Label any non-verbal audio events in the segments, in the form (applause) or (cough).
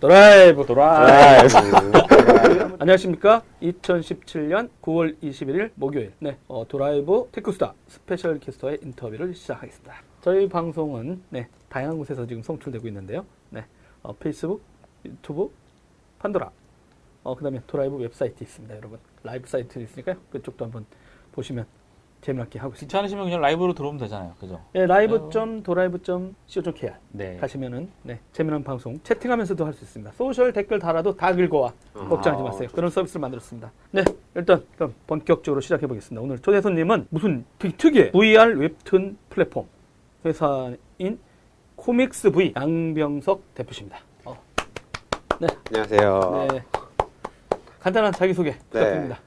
드라이브. 드라이브. 안녕하십니까? 2017년 9월 21일 목요일. 네, 어, 드라이브 테크스타 스페셜 캐스터의 인터뷰를 시작하겠습니다. 저희 방송은 네, 다양한 곳에서 지금 송출되고 있는데요. 네, 어, 페이스북, 유튜브, 판도라, 어, 그 다음에 드라이브 웹사이트 있습니다, 여러분. 라이브 사이트 있으니까요. 그쪽도 한번 보시면 재미있게 하고 있습니다. 귀찮으시면 그냥 라이브로 들어오면 되잖아요. 그죠? 네, 라이브.도라이브.co.kr 네. 가시면은 네, 재미난 방송 채팅하면서도 할 수 있습니다. 소셜 댓글 달아도 다 긁어와 걱정하지 마세요. 그런 서비스를 만들었습니다. 네, 일단 그럼 본격적으로 시작해 보겠습니다. 오늘 초대 손님은 무슨 되게 특이해 VR 웹툰 플랫폼 회사인 코믹스 V 양병석 대표십니다. 어, 안녕하세요. 네, 간단한 자기 소개 부탁드립니다.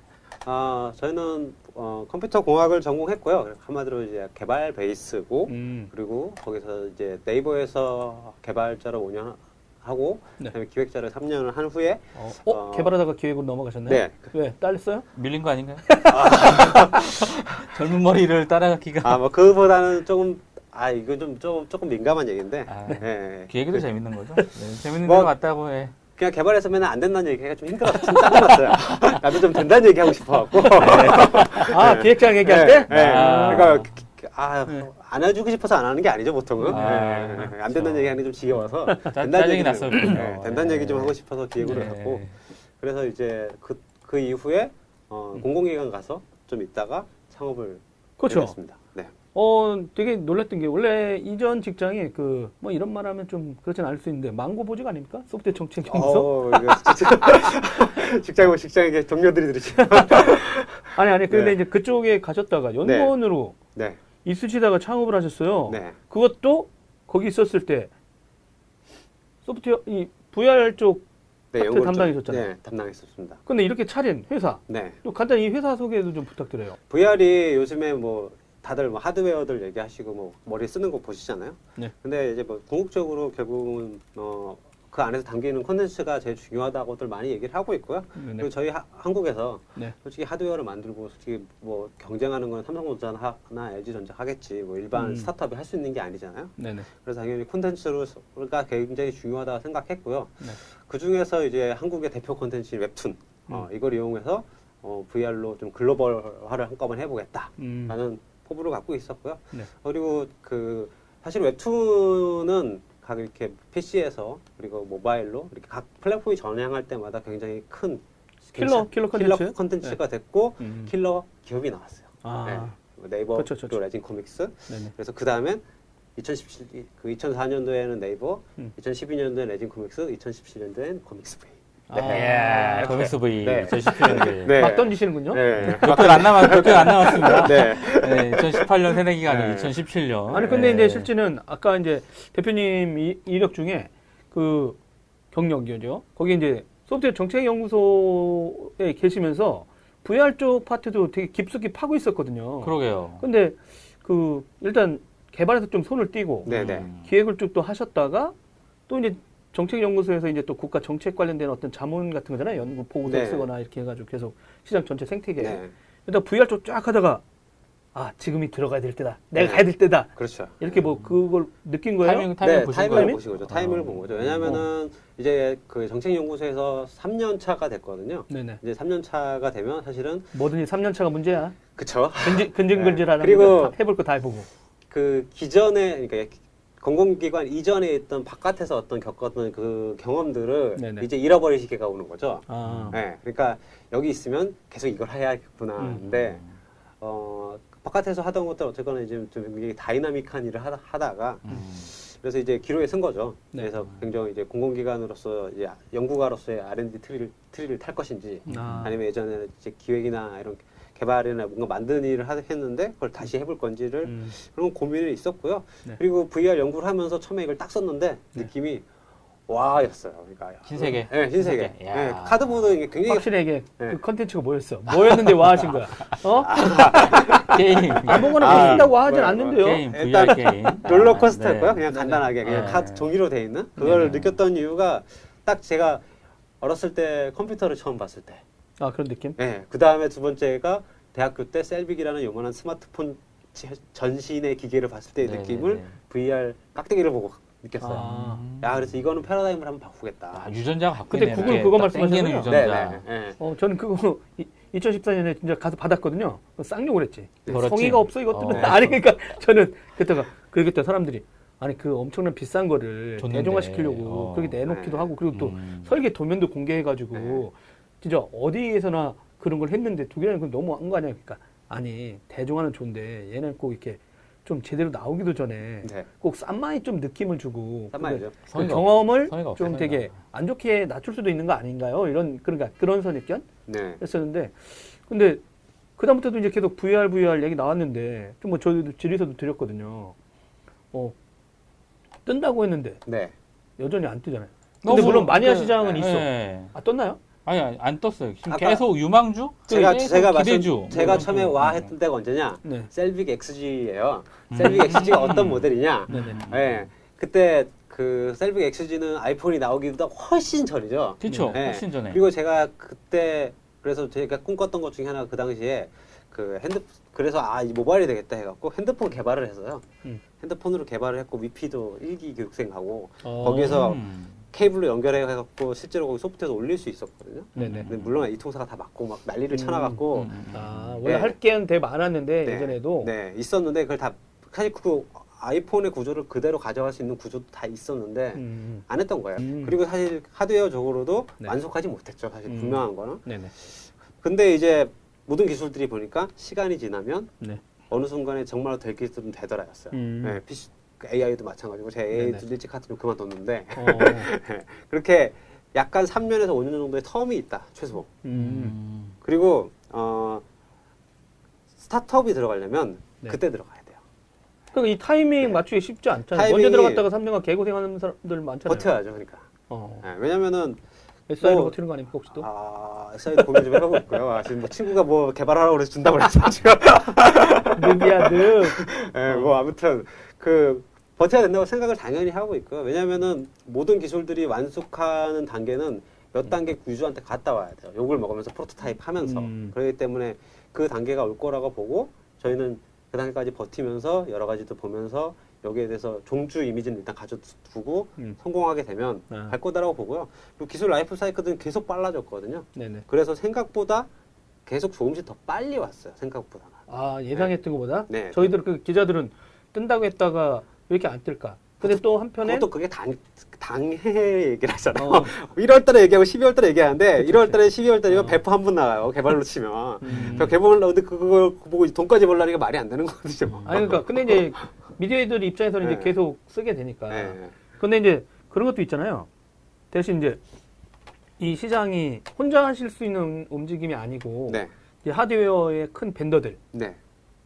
아, 저희는 어, 컴퓨터 공학을 전공했고요. 한마디로 이제 개발 베이스고 음, 그리고 거기서 이제 네이버에서 개발자로 5년 하고 네. 그다음에 기획자를 3년을 한 후에 어, 어, 어, 개발하다가 기획으로 넘어가셨나요? 네. 왜 딸렸어요? 밀린 거 아닌가요? (laughs) 젊은 머리를 따라가기가. 아, 뭐 그보다는 조금 아, 이거 좀, 좀 조금 민감한 얘기인데. 아, 예. 그 얘기도 재밌는 거죠. 네, 재밌는 뭐- 갔다고 해. 그냥 개발해서 맨날 안 된다는 얘기가 좀 힘들어서 좀 짜증났어요. (laughs) 나도 좀 된다는 얘기 하고 싶어 갖고. (laughs) 아, 기획자랑 얘기할 때? 네. 아. 그러니까 아, 네. 안 해주고 싶어서 안 하는 게 아니죠 보통은. 아, 네. 그렇죠. 안 된다는 얘기 하는 게 좀 지겨워서 짜- 된다는 얘기 좀- 났었군요. 네, 된다는 얘기 좀 네. 하고 싶어서 기획을 네. 했고 그래서 이제 그, 그 이후에 어, 공공기관 가서 좀 있다가 창업을 그렇죠. 했습니다. 네. 어, 되게 놀랐던 게 원래 이전 직장이 그 뭐 이런 말 하면 좀 그렇진 않을 수 있는데 망고 보직 아닙니까? 소프트웨어 정책 연구소? 어, 이거 진짜 (laughs) 직장 직장에 동료들이 들으시. (laughs) 아니 아니 근데 네. 이제 그쪽에 가셨다가 연구원으로 네. 있으시다가 창업을 하셨어요. 네. 그것도 거기 있었을 때 소프트웨어 이 VR 쪽 네, 파트 담당이셨잖아요. 네, 담당했었습니다. 근데 이렇게 차린 회사 네. 또 간단히 이 회사 소개도 좀 부탁드려요. VR이 요즘에 뭐 다들 뭐 하드웨어들 얘기하시고 뭐 머리 쓰는 거 보시잖아요. 네. 근데 이제 뭐 궁극적으로 결국은 어, 그 안에서 담기는 콘텐츠가 제일 중요하다고들 많이 얘기를 하고 있고요. 네. 그리고 저희 하- 한국에서 네. 솔직히 하드웨어를 만들고 솔직히 뭐 경쟁하는 건 삼성전자나 LG전자 하겠지 뭐 일반 음. 스타트업이 할 수 있는 게 아니잖아요. 네네. 그래서 당연히 콘텐츠가 굉장히 중요하다 고 생각했고요. 네. 그 중에서 이제 한국의 대표 콘텐츠 웹툰 어, 음. 이걸 이용해서 어, VR로 좀 글로벌화를 한꺼번에 해보겠다라는 음. 포부를 갖고 있었고요. 네. 그리고 그 사실 웹툰은 각 이렇게 PC에서 그리고 모바일로 이렇게 각 플랫폼이 전향할 때마다 굉장히 큰 킬러 킬러 컨텐츠. 콘텐츠가 됐고 음. 킬러 기업이 나왔어요. 아. 네. 네이버 그렇죠, 또 그렇죠. 레진 코믹스 네네. 그래서 그 다음엔 2017, 그 2004년도에는 네이버, 음. 2012년도에 레진 코믹스, 2017년도에는 코믹스 브이. 아. 예, 코믹스 V. 네. 2017년도에. 네. 막 던지시는군요. 네. 몇개안 남았, 몇개안 남았습니다. 네. 네, 2018년 새내기가 아니고 네. 2017년. 아니 근데 네. 이제 실제는 아까 이제 대표님 이, 이력 중에 그 경력이죠. 거기 이제 소프트웨어 정책 연구소에 계시면서 VR 쪽 파트도 되게 깊숙이 파고 있었거든요. 그러게요. 근데 그 일단 개발에서 좀 손을 띄고 네네. 음. 기획을 쭉 또 하셨다가 또 이제 정책연구소에서 이제 또 국가 정책 관련된 어떤 자문 같은 거잖아요. 연구 보고서 네. 쓰거나 이렇게 해가지고 계속 시장 전체 생태계. 네. 일단 VR 쪽 쫙 하다가 아 지금이 들어가야 될 때다. 내가 네. 가야 될 때다. 그렇죠. 이렇게 뭐 그걸 느낀 거예요? 타이밍, 타이밍 네, 보신 타이밍을? 보신 거죠. 타이밍을 어. 본 거죠. 왜냐면은 이제 그 정책연구소에서 3년 차가 됐거든요. 네네. 이제 3년 차가 되면 사실은 뭐든지 3년 차가 문제야. 그쵸. 근질, 근질근질하는 네. 그리고- 해볼 거 다 해보고. 그 기존에 그러니까 공공기관 이전에 있던 바깥에서 어떤 겪었던 그 경험들을 네네. 이제 잃어버릴 시기가 오는 거죠. 아, 네, 그러니까 여기 있으면 계속 이걸 해야겠구나. 음. 근데 어, 바깥에서 하던 것들 어쨌거나 이제 좀 굉장히 다이나믹한 일을 하다, 하다 가 음. 그래서 이제 기로에 선 거죠. 네. 그래서 굉장히 이제 공공기관으로서 이제 연구가로서의 R&D tree를, tree를 탈 것인지 아. 아니면 예전에 이제 기획이나 이런 개발이나 뭔가 만드는 일을 하- 했는데 그걸 다시 해볼 건지를 음. 그런 고민이 있었고요. 네. 그리고 VR 연구를 하면서 처음에 이걸 딱 썼는데 네. 느낌이 와 였어요. 그러니까 신세계? 네. 야. 네, cardboard 이게 굉장히 확실히 이게 네. 그 컨텐츠가 뭐였어? 뭐였는데 와 하신 거야? 어? (laughs) 게임. 아무거나 아, 바꾼다고 하진 뭐야, 않는데요. 게임, 일단 게임. (laughs) 롤러코스터였고요. 아, 그냥 네. 간단하게 그냥 네. 카드 종이로 돼 있는 그걸 네. 느꼈던 이유가 딱 제가 어렸을 때 컴퓨터를 처음 봤을 때. 아 그런 느낌? 네. 그 다음에 두 번째가 대학교 때 셀빅이라는 요만한 스마트폰 지- 전신의 기계를 봤을 때의 네, 느낌을 네, 네. VR 깍대기를 보고 느꼈어요. 아. 야, 그래서 이거는 패러다임을 한번 바꾸겠다. 아, 유전자가 그때 있네. 구글 그거 네, 유전자. 네, 네. 어, 저는 그거 2014년에 진짜 가서 받았거든요. 쌍욕을 했지. 그렇지. 성의가 없어 이것들은. 어. (laughs) 아니 그러니까 저는 그때가 그때 사람들이 아니 그 엄청난 비싼 거를 줬는데. 대중화 시키려고 어. 그렇게 내놓기도 네. 하고 그리고 또 음. 설계 도면도 공개해가지고 네. 진짜 어디에서나 그런 걸 했는데 두 개는 그건 너무한 거 아니야. 그러니까 아니 대중화는 좋은데 얘는 꼭 이렇게 좀 제대로 나오기도 전에 네. 꼭 싼마이 좀 느낌을 주고. 그 경험을 없어, 좀. 되게 안 좋게 낮출 수도 있는 거 아닌가요? 이런 그러니까 그런 선입견 네. 했었는데 근데 그다음부터도 이제 계속 VR VR 얘기 나왔는데 좀 뭐 저희도 질의서도 드렸거든요. 어 뜬다고 했는데 네. 여전히 안 뜨잖아요. 근데 물론 마니아 그- 시장은 네. 있어. 아 떴나요? 아니, 아니, 안 떴어요. 지금 아까 계속 유망주? 제가 계속 제가 말씀 기대주. 제가 뭐 처음에 와 거. 했던 때가 언제냐? 네. 셀빅 XG예요. 셀빅 XG가 어떤 모델이냐? 네 네. 예. 그때 그 셀빅 XG는 아이폰이 나오기보다 훨씬 전이죠. 그쵸. 예. 훨씬 전에. 그리고 제가 그때 그래서 제가 꿈꿨던 것 중에 하나 그 당시에 그 핸드 그래서 아 이 모바일이 되겠다 해갖고 핸드폰 개발을 했어요. 음. 핸드폰으로 개발을 했고 위피도 1기 교육생하고 어. 거기에서 음. 케이블로 연결해 갖고 실제로 거기 소프트에서 올릴 수 있었거든요. 네네. 근데 물론 이통사가 다 막고 막 난리를 음, 쳐나갔고 음, 음. 아 원래 네. 할 게는 되게 많았는데 네. 예전에도 네 있었는데 그걸 다 사실 그 아이폰의 구조를 그대로 가져갈 수 있는 구조도 다 있었는데 음, 안 했던 거예요. 음. 그리고 사실 하드웨어적으로도 네. 완성하지 못했죠. 사실 음. 분명한 거는. 네네. 근데 이제 모든 기술들이 보니까 시간이 지나면 네. 어느 순간에 정말로 될 기술은 되더라고요. 음. 네, PC, 그 AI도 마찬가지고 제. AI도 일찍 하트좀 그만뒀는데 어, (laughs) 그렇게 약간 3년에서 5년 정도의 텀이 있다 최소. 음. 음. 그리고 어, 스타트업이 들어가려면 네. 그때 들어가야 돼요. 그러니까 이 타이밍 네. 맞추기 쉽지 않잖아요. 먼저 들어갔다가 3년간 개고생하는 사람들 많잖아요. 버텨야죠, 그러니까. 어. 네, 왜냐면은 SI로 뭐- 버티는 거 아닙니까 혹시 또? 아, SI도 고민 좀 해보고 있고요. 아, 지금 뭐 친구가 뭐 개발하라고 그래서 준다고 그래서 지금. 늑이야 늑. 예, 뭐 아무튼 그 버텨야 된다고 생각을 당연히 하고 있고요. 왜냐면은 모든 기술들이 완숙하는 단계는 몇 단계 유저한테 갔다 와야 돼요. 욕을 먹으면서 프로토타입 하면서. 음. 그렇기 때문에 그 단계가 올 거라고 보고 저희는 그 단계까지 버티면서 여러 가지도 보면서 여기에 대해서 종주 이미지는 일단 가져두고 음. 성공하게 되면 아. 갈 거다라고 보고요. 그리고 기술 라이프 사이클은 계속 빨라졌거든요. 네네. 그래서 생각보다 계속 조금씩 더 빨리 왔어요. 생각보다는. 아 예상했던 것보다 네. 저희들 그 기자들은 뜬다고 했다가 왜 이렇게 안 뜰까? 근데 또 한편에 그것도 그게 당, 당해 얘기를 하잖아요. 어. (laughs) 1월 달에 얘기하고 12월 달에 얘기하는데 그치, 1월 달에 12월 달이면 어. 배포 한번 나가요. 개발로 치면. (laughs) 음. 그 개발을 나오는데 그걸 보고 돈까지 벌라는 게 말이 안 되는 거거든요. 아니 그러니까 근데 이제 미디어들 입장에서는 네. 이제 계속 쓰게 되니까. 네. 근데 이제 그런 것도 있잖아요. 대신 이제 이 시장이 혼자 하실 수 있는 움직임이 아니고 네. 이제 하드웨어의 큰 벤더들 네.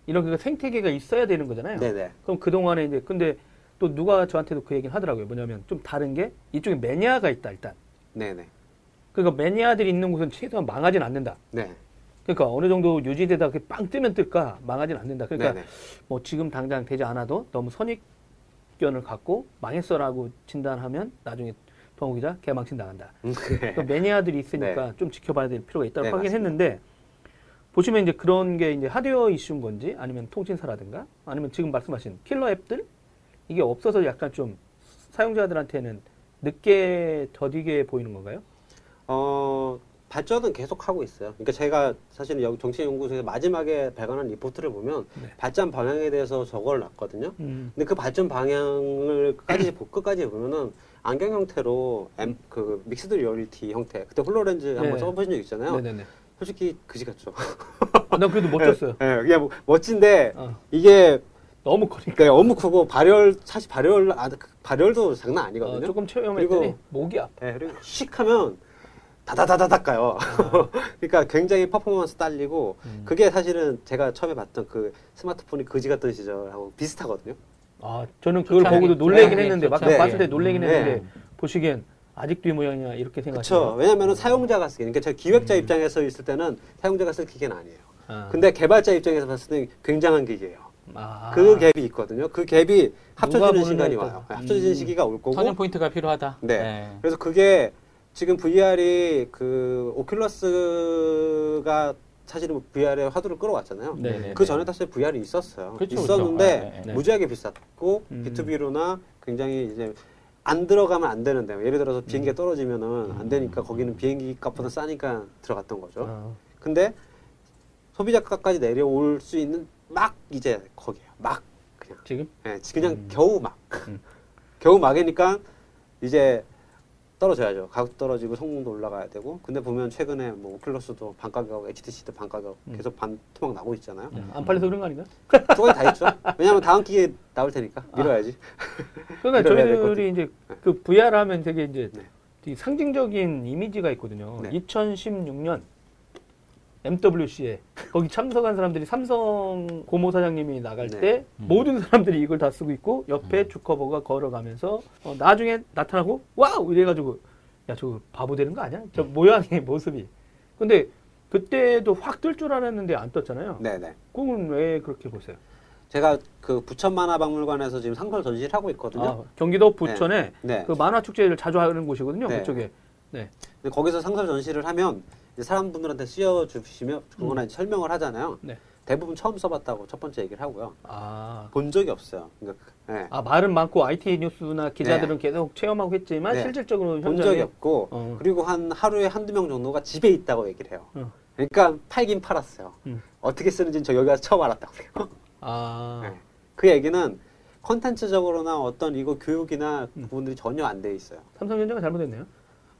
이런 그 생태계가 있어야 되는 거잖아요. 네. 네. 그럼 그 동안에 이제 근데 또 누가 저한테도 그 얘기를 하더라고요. 뭐냐면 좀 다른 게 이쪽에 매니아가 있다 일단. 네. 네. 그러니까 매니아들이 있는 곳은 최소한 망하진 않는다. 네. 그러니까 어느 정도 유지되다 그빵 뜨면 뜰까 망하진 않는다. 그러니까 네. 네. 뭐 지금 당장 되지 않아도 너무 선입견을 갖고 망했어라고 진단하면 나중에 동호 기자 개망신 당한다. 네. 그 매니아들이 있으니까 좀 지켜봐야 될 필요가 있다고 네, 하긴 맞습니다. 했는데 보시면 이제 그런 게 이제 하드웨어 이슈인 건지 아니면 통신사라든가 아니면 지금 말씀하신 킬러 앱들 이게 없어서 약간 좀 사용자들한테는 늦게 더디게 보이는 건가요? 어, 발전은 계속 하고 있어요. 그러니까 제가 사실은 여기 정치연구소에서 마지막에 발간한 리포트를 보면 네. 발전 방향에 대해서 적어를 놨거든요. 음. 근데 그 발전 방향을 끝까지 보- (clears throat) 끝까지 보면은 안경 형태로 M, 그 mixed reality 형태 그때 홀로렌즈 한번 네. 써보신 적 있잖아요. 네네네. 솔직히 그지 같죠. (laughs) 아, 난 그래도 멋졌어요. 예, 그냥 뭐 멋진데 어, 이게 너무 커니까. 그러니까 너무 크고 발열 사실 발열 아, 발열도 장난 어, 아니거든요. 조금 체험했더니 그리고- 목이 아파. 예, 그리고 씩하면 다다다다닥 가요. (laughs) 그러니까 굉장히 퍼포먼스 딸리고 음. 그게 사실은 제가 처음에 봤던 그 스마트폰이 그지 같던 시절하고 비슷하거든요. 아, 저는 그걸. 보고도 놀래긴 네, 했는데 막 좋죠. 봤을 때 네. 놀래긴 네. 했는데 보시기엔 아직도 이 모양이야 이렇게 그렇죠. 생각하시나요? 왜냐면은 사용자가 쓰기, 그러니까 제가 기획자 음. 입장에서 있을 때는 사용자가 쓸 기계는 아니에요. 아. 근데 개발자 입장에서 봤을 때는 굉장한 기계예요. 아. 그 갭이 있거든요. 그 갭이 합쳐지는 시간이. 와요. 합쳐지는 음. 시기가 올 거고. 터닝 포인트가 필요하다. 네. 그래서 그게 지금 VR이 그 오큘러스가 사실은 VR의 화두를 끌어왔잖아요. 네, 네, 그 네. 전에 사실 VR이 있었어요. 그렇죠, 있었는데 그렇죠. 네. 무지하게 비쌌고 음. B2B로나 굉장히 이제 안 들어가면 안 되는데 예를 들어서 비행기가 음. 떨어지면은 안 되니까 거기는 비행기 값보다 싸니까 들어갔던 거죠. 아, 근데 소비자가까지 내려올 수 있는 막 이제 거기에요. 막 그냥 지금 예, 그냥 음. 겨우 막 음. (laughs) 겨우 막이니까 이제 떨어져야죠. 가격 떨어지고 성능도 올라가야 되고. 근데 보면 최근에 뭐 오클러스도 반 가격, HTC도 반 가격 음. 계속 반 토막 나고 있잖아요. 음, 안 팔려서 그런 거 아닌가? 쪼가리 (laughs) 다 있죠. 왜냐하면 다음 기회에 나올 테니까 아. 밀어야지. (laughs) 그러니까 저희들이 이제 그 VR 하면 되게 이제 네. 상징적인 이미지가 있거든요. 네. 2016년 MWC에 거기 참석한 사람들이 삼성 고모 사장님이 나갈 네. 때 음. 모든 사람들이 이걸 다 쓰고 있고 옆에 주커버그가 걸어가면서 어, 나중에 나타나고 wow 이래가지고 야 저거 바보 되는 거 아니야? 저 모양의 모습이. 근데 그때도 확 뜰 줄 알았는데 안 떴잖아요. 네네. 그건 왜 그렇게 보세요? 제가 그 부천 만화박물관에서 지금 상설 전시를 하고 있거든요. 아, 경기도 부천에 네. 그 만화 축제를 자주 하는 곳이거든요. 네. 그쪽에. 네. 근데 거기서 상설 전시를 하면 사람분들한테 씌워주시면 그거나 이제 설명을 하잖아요. 음. 네. 대부분 처음 써봤다고 첫 번째 얘기를 하고요. 아, 본 적이 없어요. 그러니까 네. 아 말은 많고 IT 뉴스나 기자들은 계속 체험하고 했지만 네. 실질적으로 본 적이 없고 어. 그리고 한 하루에 한두 명 정도가 집에 있다고 얘기를 해요. 어. 그러니까 팔긴 팔았어요. 음. 어떻게 쓰는지는 저 여기 와서 처음 알았다고 해요. 아, (laughs) 네. 그 얘기는 컨텐츠적으로나 어떤 이거 교육이나 음. 부분들이 전혀 안 돼 있어요. 삼성전자가 잘못했네요.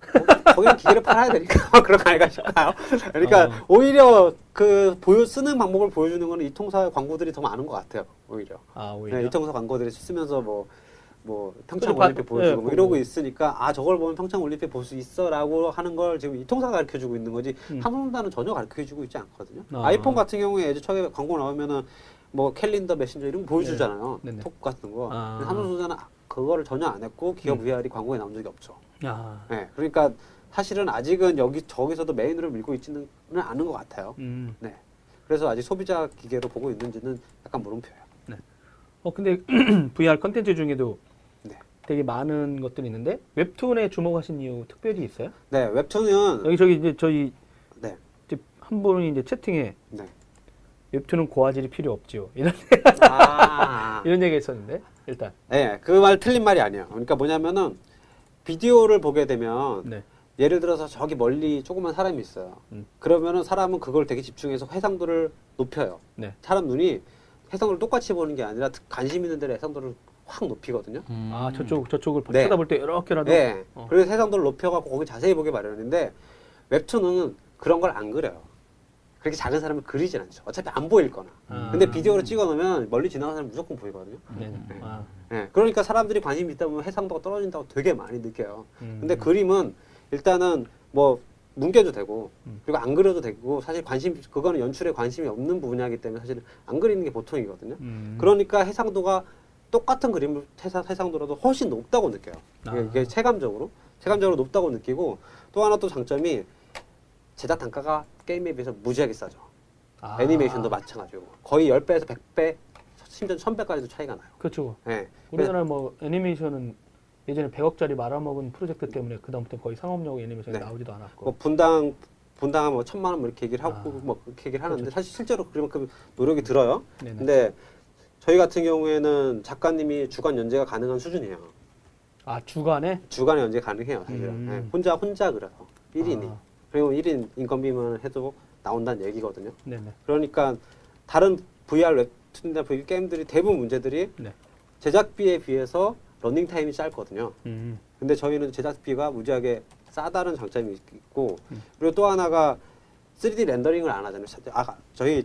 거- 거기는 기계를 팔아야 되니까 (laughs) 그런 거 아닐까 싶어요. 그러니까 어. 오히려 그 보여 쓰는 방법을 보여주는 거는 이 통사 광고들이 더 많은 것 같아요. 오히려 아 오히려. 네, 이 통사 광고들이 쓰면서 뭐. 뭐 평창 그래, 올림픽 봐- 보여주고 네, 뭐. 이러고 있으니까 아 저걸 보면 평창 올림픽 볼 수 있어라고 하는 걸 지금 이 통사가 가르쳐 주고 있는 거지 음. 삼성전자는 전혀 가르쳐 주고 있지 않거든요. 아. 아. 이폰 같은 경우에 이제 처음에 광고 나오면은 뭐 캘린더 메신저 이런 거 보여주잖아요. 네. 네네. 톡 같은 거. 아. 삼성전자는 그거를 전혀 안 했고 기업 음. VR이 광고에 나온 적이 없죠. 아, 네, 그러니까 사실은 아직은 여기 저기서도 메인으로 밀고 있지는 않은 것 같아요. 음. 네. 그래서 아직 소비자 기계로 보고 있는지는 약간 물음표예요. 어 근데 (clears throat) VR 컨텐츠 중에도 네. 되게 많은 것들이 있는데 웹툰에 주목하신 이유 특별히 있어요? 네, 웹툰은 여기 저기 이제 저희 네, 한 분이 이제 채팅에 네. 웹툰은 고화질이 필요 없지요. (laughs) 이런 아, 이런 얘기가 있었는데 일단 네, 그 말 틀린 말이 아니에요. 그러니까 뭐냐면은 비디오를 보게 되면 네. 예를 들어서 저기 멀리 조그만 사람이 있어요. 음. 그러면은 사람은 그걸 되게 집중해서 해상도를 높여요. 네. 사람 눈이 해상도를 똑같이 보는 게 아니라 특- 관심 있는 데로 해상도를 확 높이거든요. 음. 아 저쪽 저쪽을 네. 쳐다볼 때 이렇게라도 네. 어. 그래서 해상도를 높여갖고 거기 자세히 보게 마련인데 웹툰은 그런 걸 안 그려요. 그렇게 작은 사람을 그리진 않죠. 어차피 안 보일 거나. 아. 근데 비디오로 찍어 놓으면 멀리 지나가는 사람 무조건 보이거든요. 네. 아, 네. 그러니까 사람들이 관심이 있다 보면 해상도가 떨어진다고 되게 많이 느껴요. 음. 근데 그림은 일단은 뭐 뭉개도 되고 음. 그리고 안 그려도 되고 사실 관심 그거는 연출에 관심이 없는 부분이기 때문에 사실 안 그리는 게 보통이거든요. 음. 그러니까 해상도가 똑같은 그림을 해상, 해상도라도 훨씬 높다고 느껴요. 이게, 아. 이게 체감적으로 체감적으로 높다고 느끼고 또 하나 또 장점이 제작 단가가 게임에 비해서 무지하게 싸죠. 아. 애니메이션도 마찬가지고 거의 10배에서 100배 심지어 1000배까지도 차이가 나요. 그렇죠. 네. 우리나라 뭐 애니메이션은 예전에 100억짜리 말아먹은 프로젝트 때문에 그다음부터 거의 상업용 애니메이션이 네. 나오지도 않았고. 뭐 분당 분당 뭐 천만 원 뭐 이렇게 얘기를 하고 아. 뭐 그렇게 얘기를 하는데 그렇죠. 사실 실제로 그만큼 노력이 들어요. 네네. 근데 저희 같은 경우에는 작가님이 주간 연재가 가능한 수준이에요. 아 주간에 주간에 연재 가능해요, 사실은. 음. 네, 혼자 혼자 그려서 1인이. 아. 그리고 1인 인건비만 해도 나온다는 얘기거든요. 네네. 그러니까 다른 VR 웹툰이나 VR 게임들이 대부분 문제들이 네. 제작비에 비해서 러닝 타임이 짧거든요. 음. 근데 저희는 제작비가 무지하게 싸다는 장점이 있고 음. 그리고 또 하나가 3D 렌더링을 안 하잖아요. 아, 저희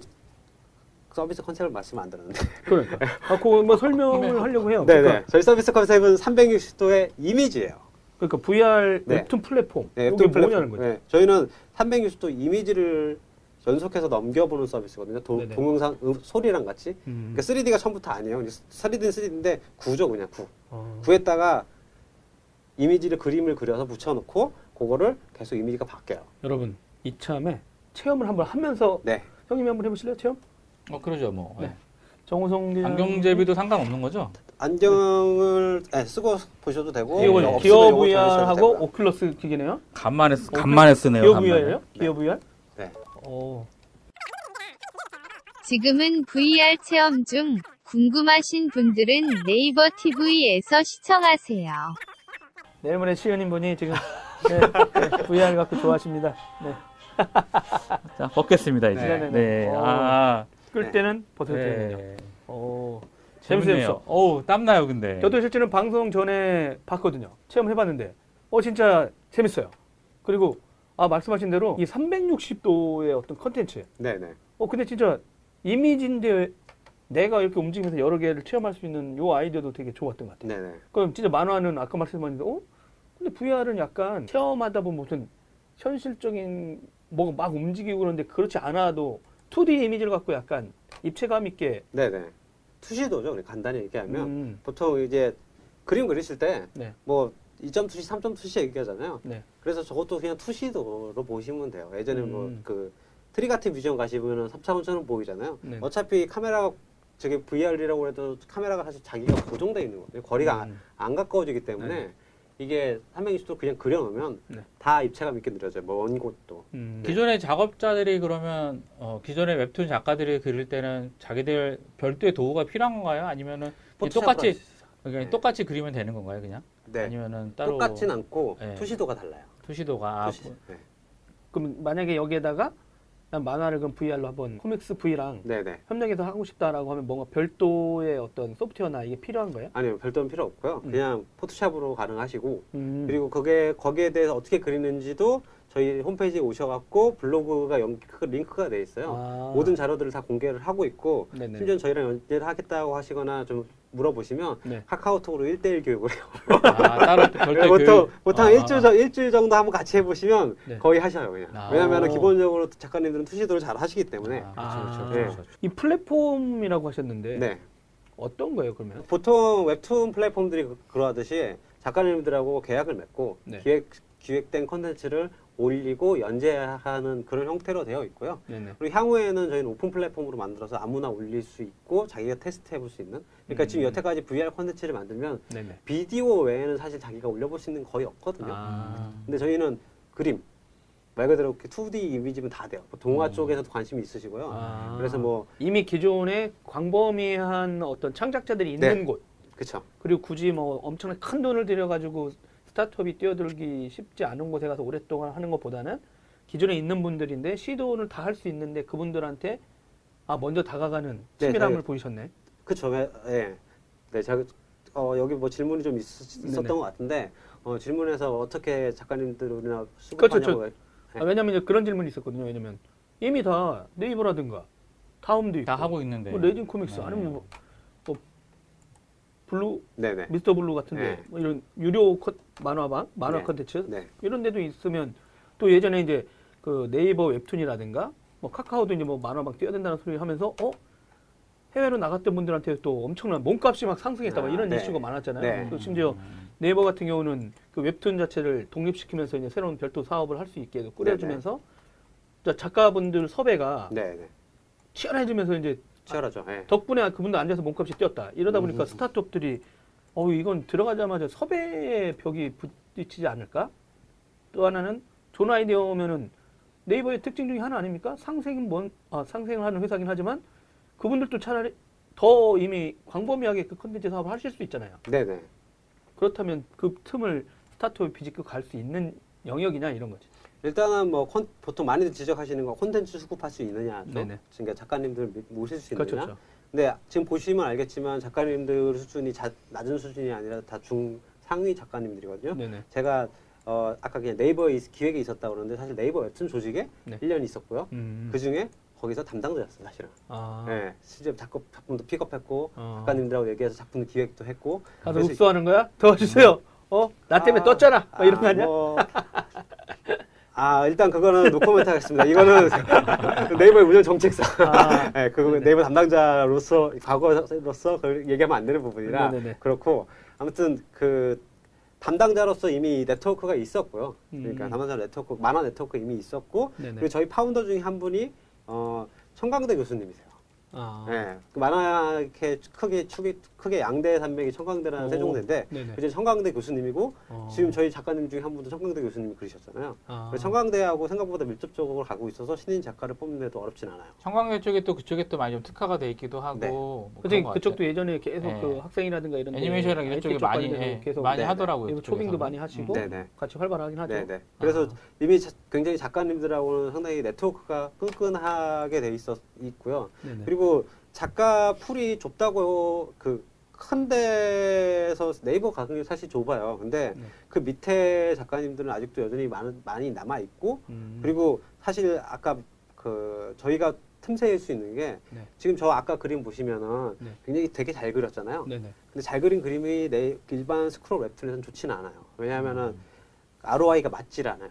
서비스 컨셉을 말씀 안 드렸는데. 그러니까. 아, 그거 뭐 설명을 하려고 해요. 네네. 그러니까, 저희 서비스 컨셉은 360도의 이미지예요. 그러니까 VR 네. 웹툰 플랫폼. 네, 이게 웹툰 뭐냐는 플랫폼. 거죠. 네, 저희는 360도 이미지를 연속해서 넘겨보는 서비스거든요. 도-. 동영상 음, 소리랑 같이. 음. 그러니까 3D가 처음부터 아니에요. 3D는 3D인데 구죠 그냥 구. 어. 구에다가 이미지를 그림을 그려서 붙여놓고 그거를 계속 이미지가 바뀌어요. 여러분 이참에 체험을 한번 하면서 네. 형님이 한번 해보실래요? 체험? 어, 그러죠, 뭐. 네. 정우성 기자. 안경제비도 상관없는 거죠? 안경을 네, 쓰고 보셔도 되고 기어, 기어 VR하고 되고요. 오클러스 기계네요. 간만에, 쓰- 간만에 쓰네요. 기어 간만에. VR이에요? 기어 VR? 네. 어. 지금은 VR 체험 중 궁금하신 분들은 네이버 TV에서 시청하세요. 내일 모레 시은인 분이 지금 (laughs) 네, 네, VR 갖고 좋아하십니다. 네. (laughs) 자, 벗겠습니다, 이제. 네네네. 네. 어. 아, 끌 네. 때는 되는군요. 네. 오, 재밌어, 재밌네요. 어우, 땀나요, 근데. 저도 실제는 방송 전에 봤거든요. 체험해봤는데, 어, 진짜 재밌어요. 그리고, 아, 말씀하신 대로 이 360도의 어떤 컨텐츠. 네네. 어, 근데 진짜 이미지인데 내가 이렇게 움직이면서 여러 개를 체험할 수 있는 요 아이디어도 되게 좋았던 것 같아요. 네네. 그럼 진짜 만화는 아까 말씀하셨는데, 어? 근데 VR은 약간 체험하다 보면 무슨 현실적인 뭐가 막 움직이고 그러는데 그렇지 않아도 2D 이미지를 갖고 약간 입체감 있게 네네. 투시도죠. 간단히 얘기하면 음, 보통 이제 그림 그리실 때 네. 뭐 2점 투시, 3점 투시 얘기하잖아요. 네. 그래서 저것도 그냥 투시도로 보시면 돼요. 예전에 음. 뭐 그 trick art 비전 가시면은 3차원처럼 보이잖아요. 네. 어차피 카메라가 저게 VR이라고 해도 카메라가 사실 자기가 고정돼 있는 거예요. 거리가 안, 음. 안 가까워지기 때문에 네. 이게 360도 그냥 그려놓으면 네. 다 입체감 있게 느려져요. 먼 곳도. 음, 기존의 작업자들이 그러면, 어, 기존의 웹툰 작가들이 그릴 때는 자기들 별도의 도구가 필요한 건가요? 아니면은 똑같이. 그러니까 네. 똑같이 그리면 되는 건가요, 그냥? 네. 아니면은 따로. 똑같진 않고 네. 투시도가 달라요. 투시도가. 아, 투시. 네. 그럼 만약에 여기에다가 난 만화를 그럼 VR로 한번 코믹스 V랑 네네. 협력해서 하고 싶다라고 하면 뭔가 별도의 어떤 소프트웨어나 이게 필요한 거예요? 아니요, 별도는 필요 없고요. 음. 그냥 포토샵으로 가능하시고 음. 그리고 그게 거기에 대해서 어떻게 그리는지도 저희 홈페이지에 오셔갖고 블로그가 연, 그 링크가 돼 있어요. 아. 모든 자료들을 다 공개를 하고 있고 네네. 심지어 저희랑 연계를 하겠다고 하시거나 좀 물어보시면 네. 카카오톡으로 1대1 교육을 해요. 아, 따로 (laughs) 또 별도의 보통 교육. 보통 아, 한 일주일, 정- 일주일 정도 한번 같이 해보시면 네. 거의 하셔요 그냥. 아. 왜냐하면 오. 기본적으로 작가님들은 투시도를 잘 하시기 때문에. 아, 아. 그렇죠, 네. 그렇죠, 그렇죠. 이 플랫폼이라고 하셨는데 네. 어떤 거예요 그러면? 보통 웹툰 플랫폼들이 그- 그러하듯이 작가님들하고 계약을 맺고 네. 기획 기획된 컨텐츠를 올리고 연재하는 그런 형태로 되어 있고요. 네네. 그리고 향후에는 저희는 오픈 플랫폼으로 만들어서 아무나 올릴 수 있고 자기가 테스트 해 볼 수 있는. 그러니까 지금 음. 여태까지 VR 컨텐츠를 만들면 네네. 비디오 외에는 사실 자기가 올려볼 수 있는 게 거의 없거든요. 아. 근데 저희는 그림 말 그대로 이렇게 2D 이미지면 다 돼요. 뭐 동화 음. 쪽에서도 관심이 있으시고요. 아. 그래서 뭐 이미 기존에 광범위한 어떤 창작자들이 있는 네. 곳 그쵸. 그리고 굳이 뭐 엄청난 큰 돈을 들여가지고 스타트업이 뛰어들기 쉽지 않은 곳에 가서 오랫동안 하는 것보다는 기존에 있는 분들인데 시도를 다 할 수 있는데 그분들한테 아 먼저 다가가는 네, 치밀함을 저희- 보이셨네. 그쵸. 예. 예. 네, 제가 어, 여기 뭐 질문이 좀 있, 었던 네네. 것 같은데 어, 질문에서 어떻게 작가님들이나 그렇죠, 수급하냐고 네. 아, 왜냐면 이제 그런 질문이 있었거든요. 왜냐면 이미 다 네이버라든가 다음도 있고 다 하고 있는데. 뭐 레진 코믹스 네. 아니면 뭐, 뭐 블루 네네. 미스터 블루 같은데 네. 뭐 이런 유료 컷 만화방 만화 네. 컨텐츠 네. 이런 데도 있으면 또 예전에 이제 그 네이버 웹툰이라든가 뭐 카카오도 이제 뭐 만화방 뛰어든다는 소리 하면서 어 해외로 나갔던 분들한테 또 엄청난 몸값이 막 상승했다 막 아, 이런 네. 이슈가 많았잖아요. 네. 또 심지어 네이버 같은 경우는 그 웹툰 자체를 독립시키면서 이제 새로운 별도 사업을 할 수 있게 꾸려주면서 자, 작가분들 섭외가. 치열해지면서 이제 치열하죠. 예. 덕분에 그분들 앉아서 몸값이 뛰었다. 이러다 보니까 음. 스타트업들이 어 이건 들어가자마자 섭외의 벽이 부딪히지 않을까? 또 하나는 좋은 아이디어면은 네이버의 특징 중에 하나 아닙니까? 상생은 뭔 아, 상생을 하는 회사긴 하지만 그분들도 차라리 더 이미 광범위하게 그 컨텐츠 사업을 하실 수 있잖아요. 네네. 그렇다면 그 틈을 스타트업이 비집고 갈 수 있는 영역이냐 이런 거지. 일단은 뭐 콘- 보통 많이들 지적하시는 거 콘텐츠 수급할 수 있느냐 죠. 네네. 그러니까 작가님들 미- 모실 수 있느냐. 그렇죠. 그렇죠. 근데 지금 보시면 알겠지만 작가님들 수준이 자- 낮은 수준이 아니라 다 중 상위 작가님들이거든요. 네네. 제가 어, 아까 그냥 네이버에 있- 기획에 있었다고 그러는데 사실 네이버 웹툰 조직에 네. 1년 있었고요. 음. 그 중에 거기서 담당자였어요, 사실은. 아. 네, 실제 작품, 작품도 픽업했고 어. 작가님들하고 얘기해서 작품 기획도 했고 가서 그래서 흡수하는 거야? 도와주세요. 어? 나 때문에 아, 떴잖아. 막 이런 거 아, 아니야? 뭐, (laughs) 아 일단 그거는 노코멘트 하겠습니다. 이거는 (laughs) 네이버의 운영 정책상, 아, (laughs) 네, 그 네네. 네이버 담당자로서 과거로서 그걸 얘기하면 안 되는 부분이라 네네네. 그렇고 아무튼 그 담당자로서 이미 네트워크가 있었고요. 그러니까 음. 담당자 네트워크 만화 네트워크 이미 있었고 네네. 그리고 저희 founder 중에 한 분이 어, 청강대 교수님이세요. 아. 예. 그 만화 이렇게 크게 축이 크게 양대 산맥이 청강대라는 오. 세종대인데 네네. 이제 청강대 교수님이고 어. 지금 저희 작가님 중에 한 분도 청강대 교수님이 그러셨잖아요. 아. 그래서 청강대하고 생각보다 밀접적으로 가고 있어서 신인 작가를 뽑는 데도 어렵진 않아요. 청강대 쪽에 또 그쪽에 또 많이 좀 특화가 돼 있기도 하고 네. 뭐것 그쪽도 같아요. 예전에 계속 네. 그 학생이라든가 이런 데 애니메이션이랑 이런 IT 쪽에 쪽 많이 예, 계속 많이 네, 하더라고요. 그리고 그쪽에서는. 초빙도 많이 하시고 음. 같이 활발하긴 하죠. 네네. 그래서 아. 이미 자- 굉장히 작가님들하고는 상당히 네트워크가 끈끈하게 돼 있었 있고요. 네네. 그리고 작가 풀이 좁다고 그 큰 데서 네이버 게 사실 좁아요. 근데 네. 그 밑에 작가님들은 아직도 여전히 많은, 많이 남아 있고 음. 그리고 사실 아까 그 저희가 틈새일 수 있는 게 네. 지금 저 아까 그림 보시면은 네. 굉장히 되게 잘 그렸잖아요. 네네. 근데 잘 그린 그림이 내 일반 스크롤 웹툰에서는 좋지는 않아요. 왜냐하면은 ROI가 맞질 않아요.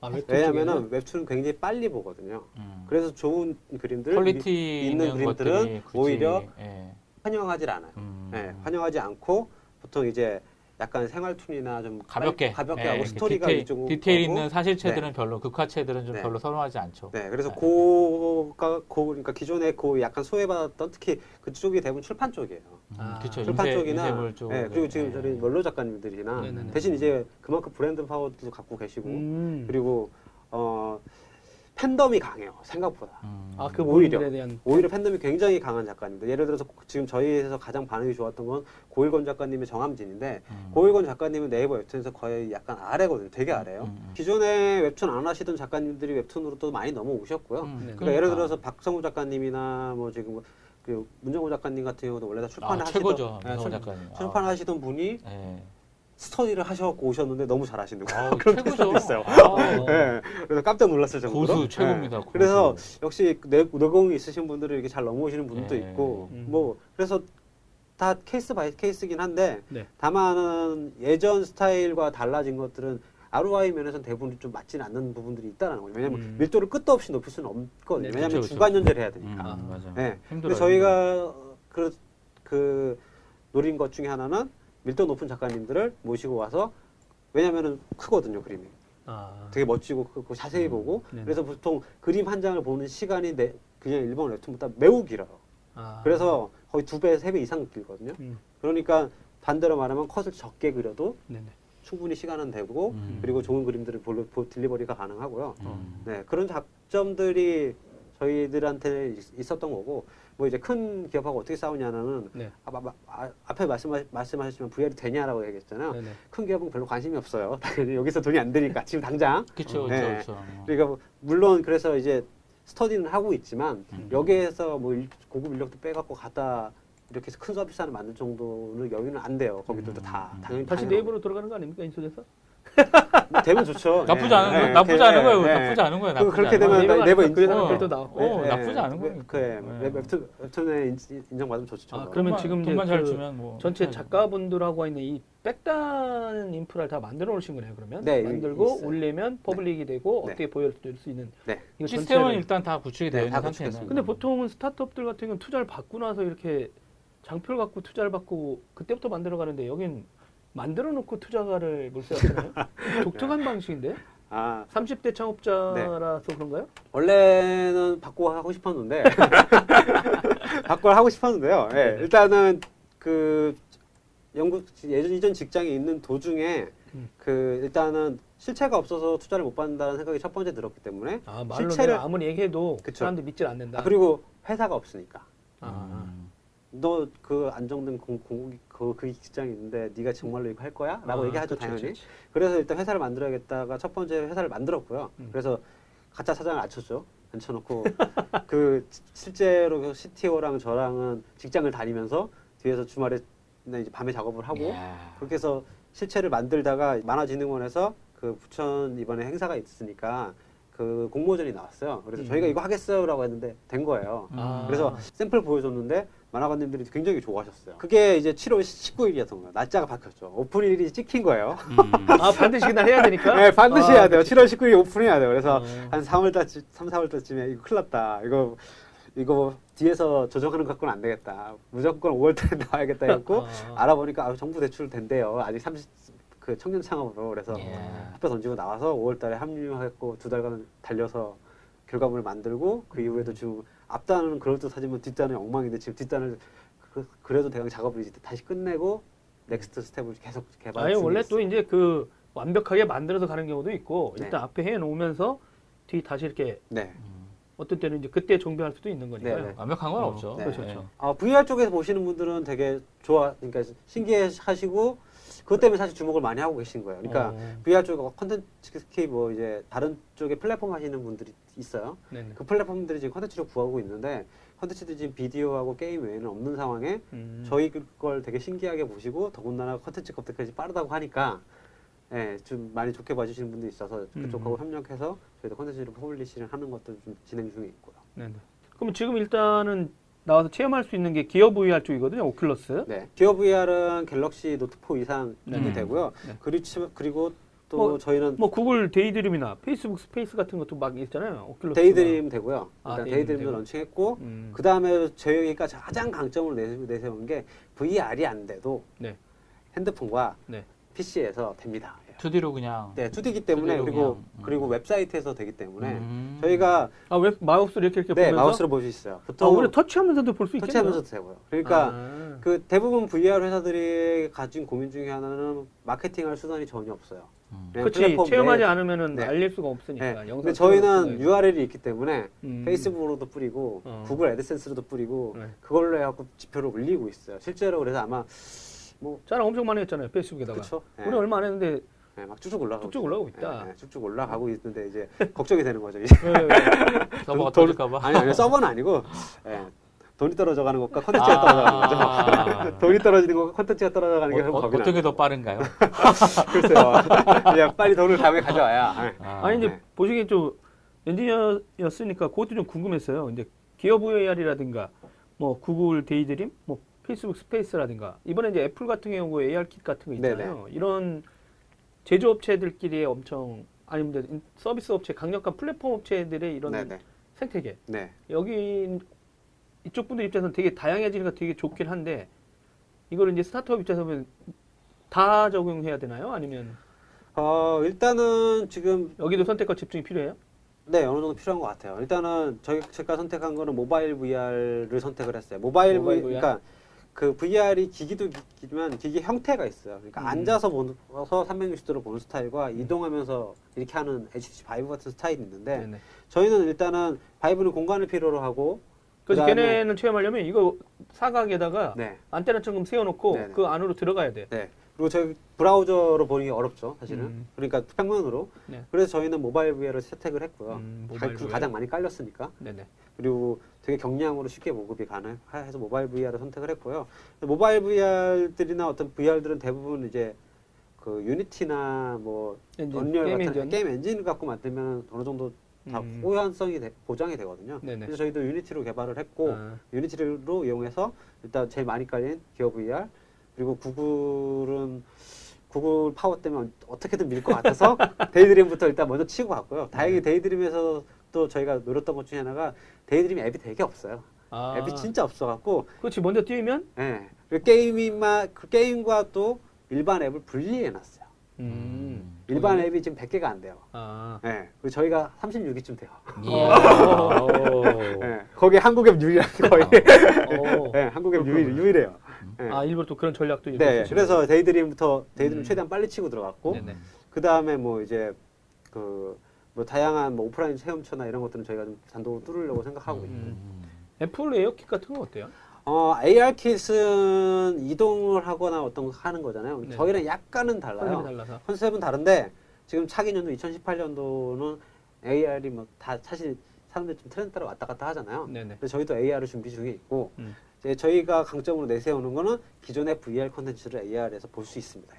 아, 쪽에는? 웹툰은 굉장히 빨리 보거든요. 음. 그래서 좋은 그림들 quality 미- 있는, 그림들은 오히려 예. 환영하지 않아요. 음. 예, 환영하지 않고 보통 이제 약간 생활툰이나 좀 가볍게 가볍게 예, 하고 스토리가 디테일, 이쪽으로 디테일. 있는 사실체들은 별로 극화체들은 좀 네. 별로 선호하지 않죠. 네, 그래서 네. 고가 고 그러니까 기존에 그 약간 소외받았던 특히 그쪽이 대부분 출판 쪽이에요. 음, 아. 그쵸. 출판 인쇄- 쪽이나 쪽. 네, 그리고 지금 예. 저희 원로 작가님들이나 네네네. 대신 이제 그만큼 브랜드 파워도 갖고 계시고 음. 그리고 어 팬덤이 강해요 생각보다. 음. 아, 그 오히려. 대한 오히려 팬덤이 굉장히 강한 작가님들. 예를 들어서 지금 저희에서 가장 반응이 좋았던 건 고일권 작가님의 정함진인데 음. 고일권 작가님은 네이버 웹툰에서 거의 약간 아래거든요. 되게 아래요. 음, 음. 기존에 웹툰 안 하시던 작가님들이 웹툰으로 또 많이 넘어오셨고요. 음, 네. 그러니까 예를 들어서 박성우 작가님이나 뭐 지금 그 문정호 작가님 같은 경우도 원래 다 출판을 아, 하시던 최고죠. 네, 문성호 출- 작가님. 아. 출판하시던 분이 예. 스터디를 하셔갖고 오셨는데 너무 잘하시는 거예요. (laughs) 그런 최고죠. 있어요. 아, (laughs) 네, 그래서 깜짝 놀랐을 정도로. 고수 최고입니다. 네. 고수. 그래서 역시 내, 내공이 있으신 분들은 이렇게 잘 넘어오시는 분도 네. 있고 음. 뭐 그래서 다 case by case긴 한데 네. 다만은 예전 스타일과 달라진 것들은 ROI 면에서는 대부분 좀 맞지는 않는 부분들이 있다는 거죠. 왜냐하면 음. 밀도를 끝도 없이 높일 수는 없거든요. 네, 왜냐하면 그쵸. 주간 연재를 해야 음, 되니까. 아. 맞아. 네. 힘들어요. 근데 저희가 그, 그 노린 것 중에 하나는 밀도 높은 작가님들을 모시고 와서 왜냐면은 크거든요 그림이 아. 되게 멋지고 크고 자세히 보고 네네. 그래서 보통 그림 한 장을 보는 시간이 내, 그냥 일본 웹툰보다 매우 길어요 아. 그래서 거의 두 배 세 배 이상 길거든요 음. 그러니까 반대로 말하면 컷을 적게 그려도 네네. 충분히 시간은 되고 음. 그리고 좋은 그림들을 볼로, 보, 딜리버리가 가능하고요 음. 네, 그런 장점들이 저희들한테 있- 있었던 거고, 뭐 이제 큰 기업하고 어떻게 싸우냐는, 네. 아, 아, 앞에 말씀하, 말씀하셨지만 VR이 되냐라고 얘기했잖아요. 네네. 큰 기업은 별로 관심이 없어요. (laughs) 당연히 여기서 돈이 안 되니까, 지금 당장. 그쵸, 그쵸, 네. 그쵸. 그러니까 뭐 물론 그래서 이제 스터디는 하고 있지만, 음. 여기에서 뭐 일- 고급 인력도 빼갖고 갖다 이렇게 해서 큰 서비스 하나 만들 정도는 여유는 안 돼요. 거기들도 음. 다. 음. 당연히 다시. 네이버로 돌아가는 거 아닙니까 인수돼서? (laughs) 되면 좋죠. 나쁘지 네, 않은 네, 거예요. 나쁘지 네, 않은 거예요. 네. 나쁘지 않은 거예요. 그- 나쁘지 그렇게 않은 되면 거예요. 네이버 그 다음에 어, 글도 나오고. 어, 네, 나쁘지 네. 않은 웹- 거니까. 그래, 네. 웹- 웹툰, 웹툰에 인- 인정받으면 좋죠. 아, 뭐. 그러면 지금 이제 돈만 잘그 주면 뭐 전체 해야죠. 작가분들하고 있는 이 back단 인프라를 다 만들어 놓으신 거네요. 그러면 네, 만들고 있어요. 올리면 public이 되고 네. 어떻게 보여줄 수 있는 네. 시스템은. 일단 다 구축이 되어 네, 있는 다 상태는. 구축됐습니다. 근데 보통은 스타트업들 같은 경우는 투자를 받고 나서 이렇게 장표를 갖고 투자를 받고 그때부터 만들어 가는데 여긴 만들어 놓고 투자가를 몰수하잖아요. (laughs) 독특한 방식인데 아, 30대 창업자라서 그런가요? 원래는 바꿔 하고 싶었는데 (laughs) 바꿔 하고 싶었는데요. 예, 네네. 일단은 그 영국 예전 이전 직장에 있는 도중에 음. 그 일단은 실체가 없어서 투자를 못 받는다는 생각이 첫 번째 들었기 때문에 아 말로 실체를- 내가 아무리 얘기해도 그쵸. 사람들이 믿질 않는다. 아, 그리고 회사가 없으니까 아, 음. 너 그 안정된 공, 공, 그, 그 직장이 있는데 네가 정말로 이거 할 거야? 라고 아, 얘기하죠 그쵸, 당연히 그쵸. 그래서 일단 회사를 만들어야겠다가 첫 번째 회사를 만들었고요. 음. 그래서 가짜 사장을 앉혔죠. 앉혀놓고 (laughs) 그 시- 실제로 그 CTO랑 저랑은 직장을 다니면서 뒤에서 주말에 이제 밤에 작업을 하고 이야. 그렇게 해서 실체를 만들다가 만화진흥원에서 그 부천 이번에 행사가 있으니까 그 공모전이 나왔어요. 그래서 음. 저희가 이거 하겠어요라고 했는데 된 거예요. 아. 그래서 샘플 보여줬는데 만화가님들이 굉장히 좋아하셨어요. 그게 이제 7월 19일이었던 거예요. 날짜가 바뀌었죠. 오픈일이 찍힌 거예요. 음. (laughs) 아 반드시 그날 해야 되니까. 네, 반드시 아, 해야 돼요. 7월 19일 오픈해야 돼요. 그래서 어. 한 3월 달쯤, 3, 4월 달쯤에 이거 큰일 났다. 이거, 이거 뒤에서 조정하는 것 갖고는 안 되겠다. 무조건 5월 달에 나와야겠다 해갖고 아. (laughs) 알아보니까 아, 정부 대출 된대요. 아직 30, 그 청년 창업으로. 그래서 예. 학교 던지고 나와서 5월 달에 합류했고 두 달간 달려서 결과물을 만들고 그 이후에도 지금 앞단은 그럴듯하지만 뒷단은 엉망인데 지금 뒷단을 그, 그래도 대강 작업을 이제 다시 끝내고 next step을 계속 개발. 아니 원래 또 있어요. 이제 그 완벽하게 만들어서 가는 경우도 있고 네. 일단 앞에 해 놓으면서 뒤 다시 이렇게 네. 어떤 때는 이제 그때 정비할 수도 있는 거니까요. 네, 네. 완벽한 건 어, 없죠. 네. 그렇죠, 그렇죠. 아, VR 쪽에서 보시는 분들은 되게 좋아, 그러니까 신기해하시고 그것 때문에 사실 주목을 많이 하고 계신 거예요. 그러니까 어, VR 쪽 컨텐츠 특히 뭐 이제 다른 쪽에 플랫폼 하시는 분들이 있어요. 네네. 그 플랫폼들이 지금 컨텐츠를 구하고 있는데 컨텐츠들이 지금 비디오하고 게임 외에는 없는 상황에 음. 저희 걸 되게 신기하게 보시고 더군다나 컨텐츠 검색까지 빠르다고 하니까 예, 좀 많이 좋게 봐주시는 분들이 있어서 그쪽하고 음. 협력해서 저희도 컨텐츠를 publishing을 하는 것도 좀 진행 중에 있고요. 네네. 그럼 지금 일단은 나와서 체험할 수 있는 게 Gear VR 쪽이거든요. Oculus. 네, Gear VR은 갤럭시 노트 4 이상이 네. 되고요. 네. 그리고, 그리고 또 뭐, 저희는 뭐 구글 Daydream이나 페이스북 Space 같은 것도 막 있잖아요. Oculus. Daydream 되고요. 아, 일단 Daydream Daydream도 되고. launching했고 음. 그 다음에 저희가 가장 강점으로 내세- 내세운 게 VR이 안 돼도 네. 핸드폰과 네. PC에서 됩니다. 2D로 그냥. 네, 2D이기 때문에 2D 로 그리고 그냥, 음. 그리고 웹사이트에서 되기 때문에 음. 저희가 아, 웹 마우스를 이렇게 이렇게 네 보면서 마우스로 볼 수 있어요. 아, 보통 우리 터치하면서도 볼 수 있겠네요. 터치하면서도 되고요. 그러니까 아. 그 대부분 VR 회사들이 가진 고민 중에 하나는 마케팅할 수단이 전혀 없어요. 음. 그냥 그렇지 체험하지 않으면 네. 알릴 수가 없으니까. 네. 영상 근데 저희는. URL이 있기 때문에 음. 페이스북으로도 뿌리고 어. 구글 AdSense로도 뿌리고 네. 그걸로 해갖고 지표를 올리고 있어요. 실제로 그래서 아마 뭐 자랑 엄청 많이 했잖아요. 페이스북에다가. 그렇죠. 우리 얼마 안 했는데 네, 막 쭉쭉 올라가고 쭉쭉. 올라가고 있다. 네, 네, 쭉쭉 올라가고 있는데 이제 (laughs) 걱정이 되는 거죠. 이제 네, 네. (laughs) 서버가 돈- 터질까봐. 아니 아니 서버는 아니고 예, 돈이 떨어져가는 것과 컨텐츠가 떨어져가는 거죠. 아. (laughs) 돈이 떨어지는 것과 컨텐츠가 떨어져가는 게 어, 좀 어, 겁이 나요. 어떻게 더 빠른가요? 글쎄요. 그냥 빨리 돈을 다음에 가져와야. 예. 아, 아니 이제 네. 보시기엔 좀 엔지니어였으니까 그것도 좀 궁금했어요. 이제 Gear VR이라든가 뭐 구글 Daydream, 뭐 페이스북 Space라든가 이번에 이제 애플 같은 경우 AR Kit 같은 거 있잖아요. 이런 제조업체들끼리의 엄청 아니면 서비스 업체, 강력한 플랫폼 업체들의 이런 네네. 생태계 네. 여기 이쪽 분들 입장에서는 되게 다양해지니까 되게 좋긴 한데 이거를 이제 스타트업 입장에서 보면 다 적용해야 되나요? 아니면 어 일단은 지금 여기도 선택과 집중이 필요해요? 네 어느 정도 필요한 것 같아요. 일단은 저희 제가 선택한 거는 모바일 VR을 선택을 했어요. 모바일, 모바일 VR, VR? 그러니까 그 VR이 기기도 기지만 기기 형태가 있어요. 그러니까 음. 앉아서 봐서 360도로 보는 스타일과 이동하면서 이렇게 하는 HTC 바이브 같은 스타일이 있는데 네네. 저희는 일단은 바이브는 공간을 필요로 하고 그래서 걔네는 체험하려면 이거 사각에다가 네. 안테나처럼 세워놓고 네네. 그 안으로 들어가야 돼. 네. 그리고 저희 브라우저로 보는 게 어렵죠, 사실은. 음. 그러니까 평면으로. 네. 그래서 저희는 모바일 VR을 채택을 했고요. 음, 모바일. 가장 많이 깔렸으니까. 네네. 그리고 되게 경량으로 쉽게 보급이 가능해서 모바일 VR을 선택을 했고요. 모바일 VR들이나 어떤 VR들은 대부분 이제 그 유니티나 뭐 엔진, 언리얼 게임 같은 엔진. 게임 엔진 갖고 만들면 어느 정도 다 음. 호환성이 돼- 보장이 되거든요. 네네. 그래서 저희도 유니티로 개발을 했고 아, 유니티로 이용해서 일단 제일 많이 깔린 기어 VR 그리고 구글은 구글 파워 때문에 어떻게든 밀 것 같아서 (laughs) 데이드림부터 일단 먼저 치고 갔고요. 다행히 네. 데이드림에서 또 저희가 노렸던 것 중에 하나가 데이드림 앱이 되게 없어요. 아, 앱이 진짜 없어갖고 그렇지 먼저 뛰면 예. 그 게임이만 그 게임과 또 일반 앱을 분리해놨어요. 음. 일반 거기- 앱이 지금 100개가 안 돼요. 아. 예. 그리고 저희가 36위쯤 돼요. 예. (laughs) 거기 한국 앱 유일한 거의. (laughs) 어. 예, 한국 앱 유일 유일해요. 예. 아 일부러 또 그런 전략도 네. 그래서 데이드림부터 데이드림 음. 최대한 빨리 치고 들어갔고. 그 다음에 뭐 이제 그 뭐 다양한 뭐 오프라인 체험처나 이런 것들은 저희가 좀 단독으로 뚫으려고 생각하고 있고. 음. 애플 에어킷 같은 건 어때요? 어 ARKit은 이동을 하거나 어떤 거 하는 거잖아요. 네. 저희랑 약간은 달라요. 컨셉은 다른데 지금 차기 년도 2018년도는 AR이 뭐다 사실 사람들이 좀 트렌드 따라 왔다 갔다 하잖아요. 네네. 근데 저희도 AR을 준비 중에 있고 음. 이제 저희가 강점으로 내세우는 거는 기존의 VR 콘텐츠를 AR에서 볼 수 있습니다.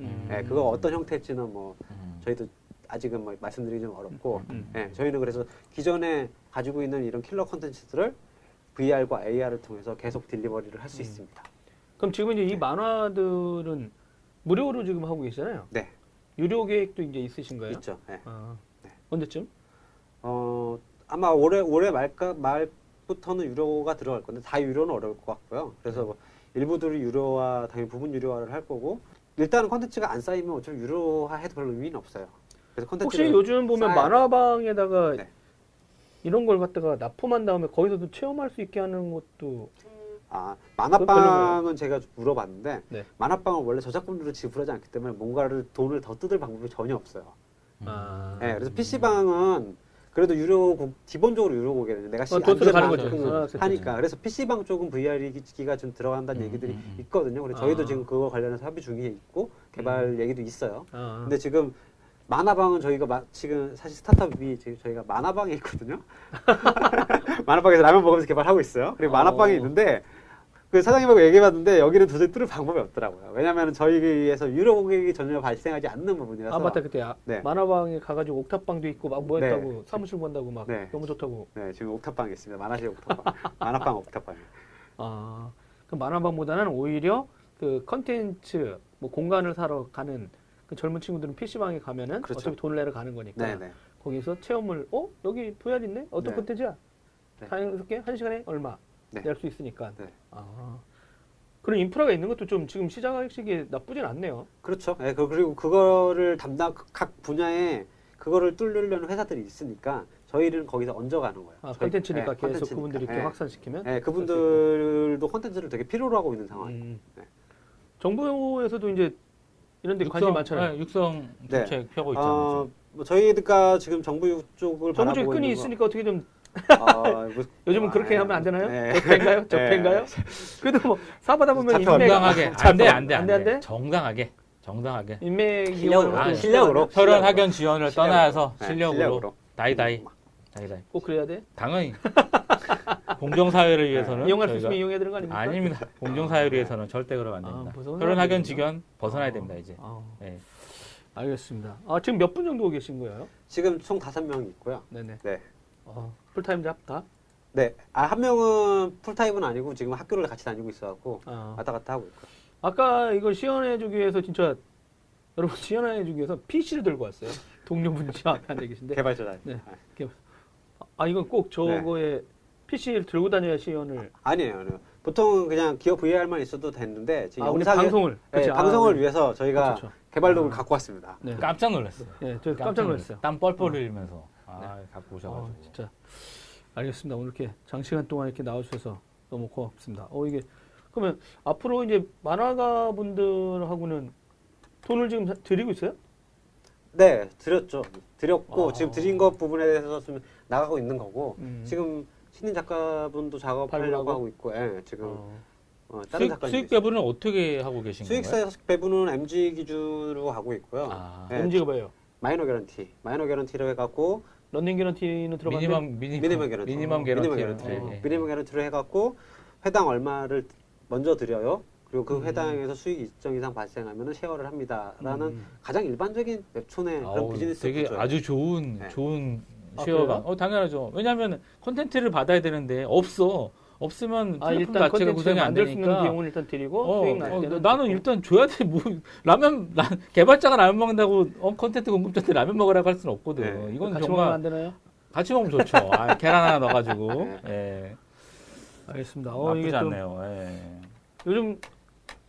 음. 예, 그거 어떤 형태일지는 뭐 음. 저희도 아직은 뭐 말씀드리기 좀 어렵고 음. 예, 저희는 그래서 기존에 가지고 있는 이런 킬러 콘텐츠들을 VR과 AR을 통해서 계속 딜리버리를 할수 음. 있습니다. 그럼 지금 이제 이 네. 만화들은 무료로 지금 하고 계시잖아요. 네, 유료 계획도 이제 있으신 거예요? 있죠. 예. 아, 네. 언제쯤? 어, 아마 올해 올해 말까 말 부터는 유료가 들어갈 건데 다 유료는 어려울 것 같고요. 그래서 뭐 일부들이 유료화 당연히 부분 유료화를 할 거고 일단은 콘텐츠가 안 쌓이면 어차피 유료화 해도 별로 의미는 없어요. 그래서 혹시 콘텐츠를 요즘 보면 만화방에다가 네. 이런 걸 갖다가 납품한 다음에 거기서도 체험할 수 있게 하는 것도 아 만화방은 제가 물어봤는데 네. 만화방은 원래 저작권료를 지불하지 않기 때문에 뭔가를 돈을 더 뜯을 방법이 전혀 없어요. 아, 네, 그래서 PC방은 그래도 유료곡 기본적으로 유료곡이거든요. 내가 시, 어, 돈 쓰러 가는 거죠. 하니까 그래서 PC방 쪽은 VR 기기가 좀 들어간다는 음, 얘기들이 음, 음. 있거든요. 그래서 저희도 아. 지금 그거 관련해서 합의 중에 있고 개발 얘기도 있어요. 아. 근데 지금 만화방은 저희가 마- 지금 사실 스타트업이 저희가 만화방에 있거든요. (laughs) (laughs) 만화방에서 라면 먹으면서 개발하고 있어요. 그리고 어. 만화방이 있는데 그 사장님하고 얘기해봤는데 여기는 도저히 뚫을 방법이 없더라고요. 왜냐하면 저희에서 유료 고객이 전혀 발생하지 않는 부분이라서. 아 맞다 그때 아, 네. 만화방에 가가지고 옥탑방도 있고 막뭐 네. 했다고 사무실 본다고 막 네. 너무 좋다고 네, 지금 옥탑방에 있습니다. 만화실 옥탑방. (laughs) 만화방 옥탑방에. 아, 그 만화방보다는 오히려 그 컨텐츠 뭐 공간을 사러 가는 그 젊은 친구들은 PC방에 가면은 그렇죠. 어차피 돈을 내러 가는 거니까 네, 네. 거기서 체험을 어 여기 VR 있네 어떤 네. 컨텐츠야 네. 자연스럽게 한 시간에 얼마 네. 낼 수 있으니까 네. 아 그런 인프라가 있는 것도 좀 지금 시작하시기에 나쁘진 않네요. 그렇죠. 네, 그- 그리고 그거를 담당 각 분야에 그거를 뚫으려는 회사들이 있으니까 저희는 거기서 얹어가는 거예요. 아, 저희- 컨텐츠니까 네, 계속 컨텐츠니까. 그분들이 이렇게 네. 확산시키면 네, 그분들도 컨텐츠를 되게 필요로 하고 있는 상황. 음. 네. 정부에서도 이제 이런 데 관심 많잖아요. 네, 육성 네. 정책 펴고 있잖아요. 어, 뭐 저희가 지금 정부 쪽을 정부 쪽에 바라보고 끈이 있는 거- 있으니까 어떻게 좀 아, 뭐- (laughs) 요즘은 아, 그렇게 하면 안 되나요? 네. 적폐인가요? 적폐인가요? 그래도 뭐 살다 보면 인맥 정당하게 안 돼, 안 돼, 안 돼, 안 돼? 정당하게, 정당하게. 인맥 실력으로, 아, 또 실력으로. 혈연 학연 지원을 실력으로. 떠나서 네, 실력으로, 실력으로. 다이 다이, 다이 다이. 꼭 그래야 돼? 당연히 (laughs) 공정 사회를 위해서는 이용할 수 있으면 이용해야 되는 거 아닙니까? 아닙니다. 공정 사회를 위해서는 절대 그러면 안 아, 됩니다. 혈연 학연. 직연 벗어나야 아. 됩니다 이제. 아, 네. 알겠습니다. 아, 지금 몇 분 정도 계신 거예요? 지금 총 다섯 명이 있고요. 네네. 네. 어, 풀타임 잡 다? 네. 아, 한 명은 풀타임은 아니고 지금 학교를 같이 다니고 있어갖고 아. 왔다 갔다 하고 있고요. 아까 이거 시연해주기 위해서 진짜 여러분 시연해주기 위해서 PC를 들고 왔어요. 동료분이 저 앞에 앉아 계신데. 개발자. 네. 아, 이건 꼭 저거에 PC를 들고 다녀야 시연을. 아 니에요. 아니에요. 보통은 그냥 기업 VR만 있어도 됐는데 지금 아, 영상에- 방송을. 네, 그치? 아, 방송을 우리- 위해서 저희가 그렇죠. 개발록을 아. 갖고 왔습니다. 네. 깜짝 놀랐어요. 네, 저 깜짝 놀랐어요. 땀 뻘뻘 흘리면서 아 갖고 어, 오셔가지고. 진짜 알겠습니다. 오늘 이렇게 장시간 동안 이렇게 나와주셔서 너무 고맙습니다. 어 이게 그러면 앞으로 이제 만화가 분들하고는 돈을 지금 사- 드리고 있어요? 네, 드렸죠. 드렸고 아. 지금 드린 것 부분에 대해서 좀 나가고 있는 거고 음. 지금 신인 작가분도 작업하려고? 하고 있고, 예, 지금 어, 어, 다른 수익, 작가님 수익 배분은 어떻게 하고 계신 건가요? 수익사 배분은 MG 기준으로 하고 있고요. 아, 네. MG가 뭐예요? 마이너 개런티, 마이너 guarantee로 해갖고 running guarantee는 들어봤는데 minimum minimum minimum guarantee, minimum 어, guarantee. minimum guarantee. 예. minimum guarantee로 해갖고 회당 얼마를 먼저 드려요. 그리고 그 음. 회당에서 수익 일정 이상 발생하면 share를 합니다라는 음. 가장 일반적인 웹툰의 그런 아우, 비즈니스 되게 구조예요. 아주 좋은 네. 좋은 아, share가 그래요? 어 당연하죠. 왜냐하면 콘텐츠를 받아야 되는데 없어. 없으면 아 일단 자체가 구성이 안 만들 수 있는 되니까. 비용을 일단 드리고 어, 수익 날 어, 때는 나는. 일단 줘야 돼. 뭐 (laughs) 라면 라, 개발자가 라면 먹는다고 어, 콘텐츠 공급자한테 라면 먹으라고 할 수는 없거든. 네. 이건 같이 먹으면 정말 안 되나요? 같이 먹으면 좋죠. 아, 계란 하나 넣어가지고. (laughs) 네. 예. 알겠습니다. 어, 이게 나쁘지 좀 않네요. 예. 요즘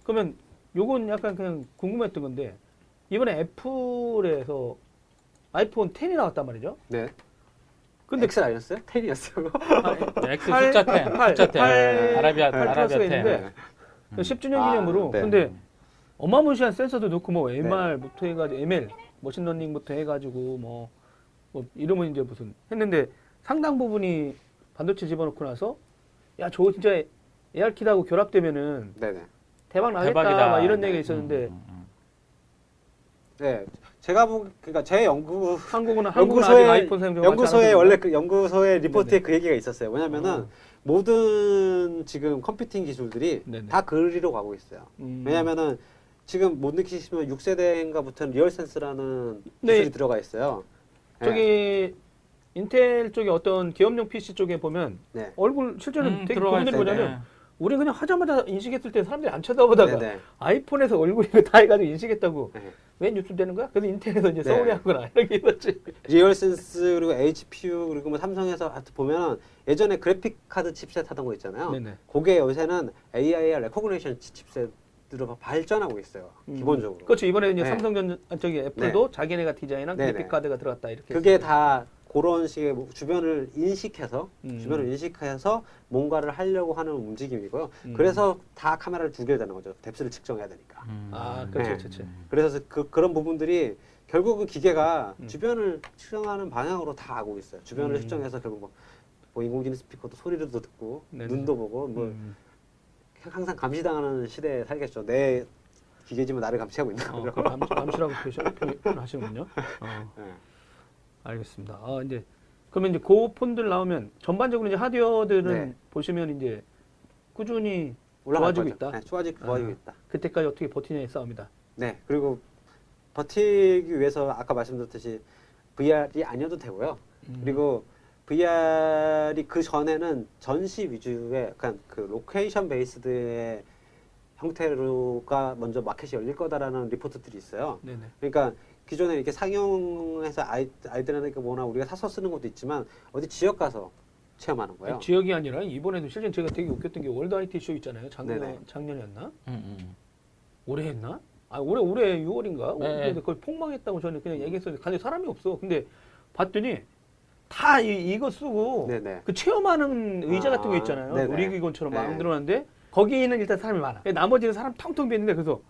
그러면 요건 약간 그냥 궁금했던 건데 이번에 애플에서 아이폰 10이 나왔단 말이죠. 네. 근데 엑셀 아니었어요? 텐이었어요. X 팔- 숫자 10, 팔- 숫자 10. 팔- 아라비아, 팔 아라비아 플러스가 10. 있는데 10주년 아, 기념으로 네. 근데 어마무시한 센서도 넣고 뭐 네. MR부터 해가지고 ML 머신러닝부터 해가지고 뭐, 뭐 이름은 이제 무슨 했는데 상당 부분이 반도체 집어넣고 나서 야 저거 진짜 AR키드하고 결합되면은 네네. 대박 나겠다 대박이다. 막 이런 네. 얘기가 있었는데 음, 음, 네. 제가 보, 그러니까 제 연구 한국은 한국은 연구소에 아이폰 사용 좀 연구소에 원래 그 연구소의 리포트에 네네. 그 얘기가 있었어요. 왜냐면은 어. 모든 지금 컴퓨팅 기술들이 네네. 다 그리로 가고 있어요. 음. 왜냐면은 지금 못 느끼시면 6세대인가부터는 RealSense라는 네. 기술이 들어가 있어요. 네. 저기 인텔 쪽에 어떤 기업용 PC 쪽에 보면 네. 얼굴 실제로 음, 되게 있어요. 뭐냐면 우리 그냥 하자마자 인식했을 때 사람들이 안 쳐다보다가 네네. 아이폰에서 얼굴 이거 (laughs) 다 해가지고 인식했다고 네. 왜 뉴스 되는 거야? 그래서 인텔에서 이제 네. 서울에 하거나 (laughs) 이렇게 있었지. RealSense 그리고 HP 그리고 뭐 삼성에서 하여튼 보면은 예전에 그래픽 카드 칩셋 하던 거 있잖아요. 네네. 그게 요새는 AIR 레코그니션 칩셋으로 발전하고 있어요. 음. 기본적으로. 그렇죠. 이번에 이제 네. 삼성전 아, 저기 애플도 자기네가 디자인한 네네. 그래픽 카드가 들어갔다 이렇게. 그게 했어요. 다 그런 식의 뭐 주변을 인식해서 음. 주변을 인식해서 뭔가를 하려고 하는 움직임이고요. 음. 그래서 다 카메라를 두 개를 되는 거죠. depth를 측정해야 되니까. 음. 아, 그렇죠, 네. 그렇죠. 그래서 그 그런 부분들이 결국은 기계가 음. 주변을 측정하는 방향으로 다 가고 있어요. 주변을 음. 측정해서 결국 뭐, 뭐 인공지능 스피커도 소리도 듣고 네네. 눈도 보고 뭐 음. 항상 감시당하는 시대에 살겠죠. 내 기계지만 나를 감시하고 있는 어, 거죠. 감- 감시라고 표시- 표현하시는군요. (laughs) 어, 네. 알겠습니다. 아, 이제 그러면 이제 그 폰들 나오면 전반적으로 이제 하드웨어들은 네. 보시면 이제 꾸준히 올라갈 좋아지고 거죠. 있다? 네, 좋아지고, 좋아지고 아. 있다. 그때까지 어떻게 버티냐의 싸움이다. 네. 그리고 버티기 위해서 아까 말씀드렸듯이 VR이 아니어도 되고요. 음. 그리고 VR이 그 전에는 전시 위주의 약간 그 location based의 형태로가 먼저 마켓이 열릴 거다라는 리포트들이 있어요. 네네. 그러니까 기존에 이렇게 상용해서 아이, 아이들한테 뭐나 우리가 사서 쓰는 것도 있지만 어디 지역 가서 체험하는 거예요. 지역이 아니라 이번에도 실제 제가 되게 웃겼던 게 월드 IT 쇼 있잖아요. 작년 네네. 작년이었나? 음, 음. 올해 했나? 아 올해 올해 6월인가? 네. 근데 거의 폭망했다고 저는 그냥 얘기했었는데 간에 사람이 없어. 근데 봤더니 다 이, 이거 쓰고 네네. 그 체험하는 의자 같은 거 아, 있잖아요. 네네. 놀이기구처럼 막 네. 만들어놨는데 거기는 일단 사람이 많아. 나머지는 사람 텅텅 비었는데 그래서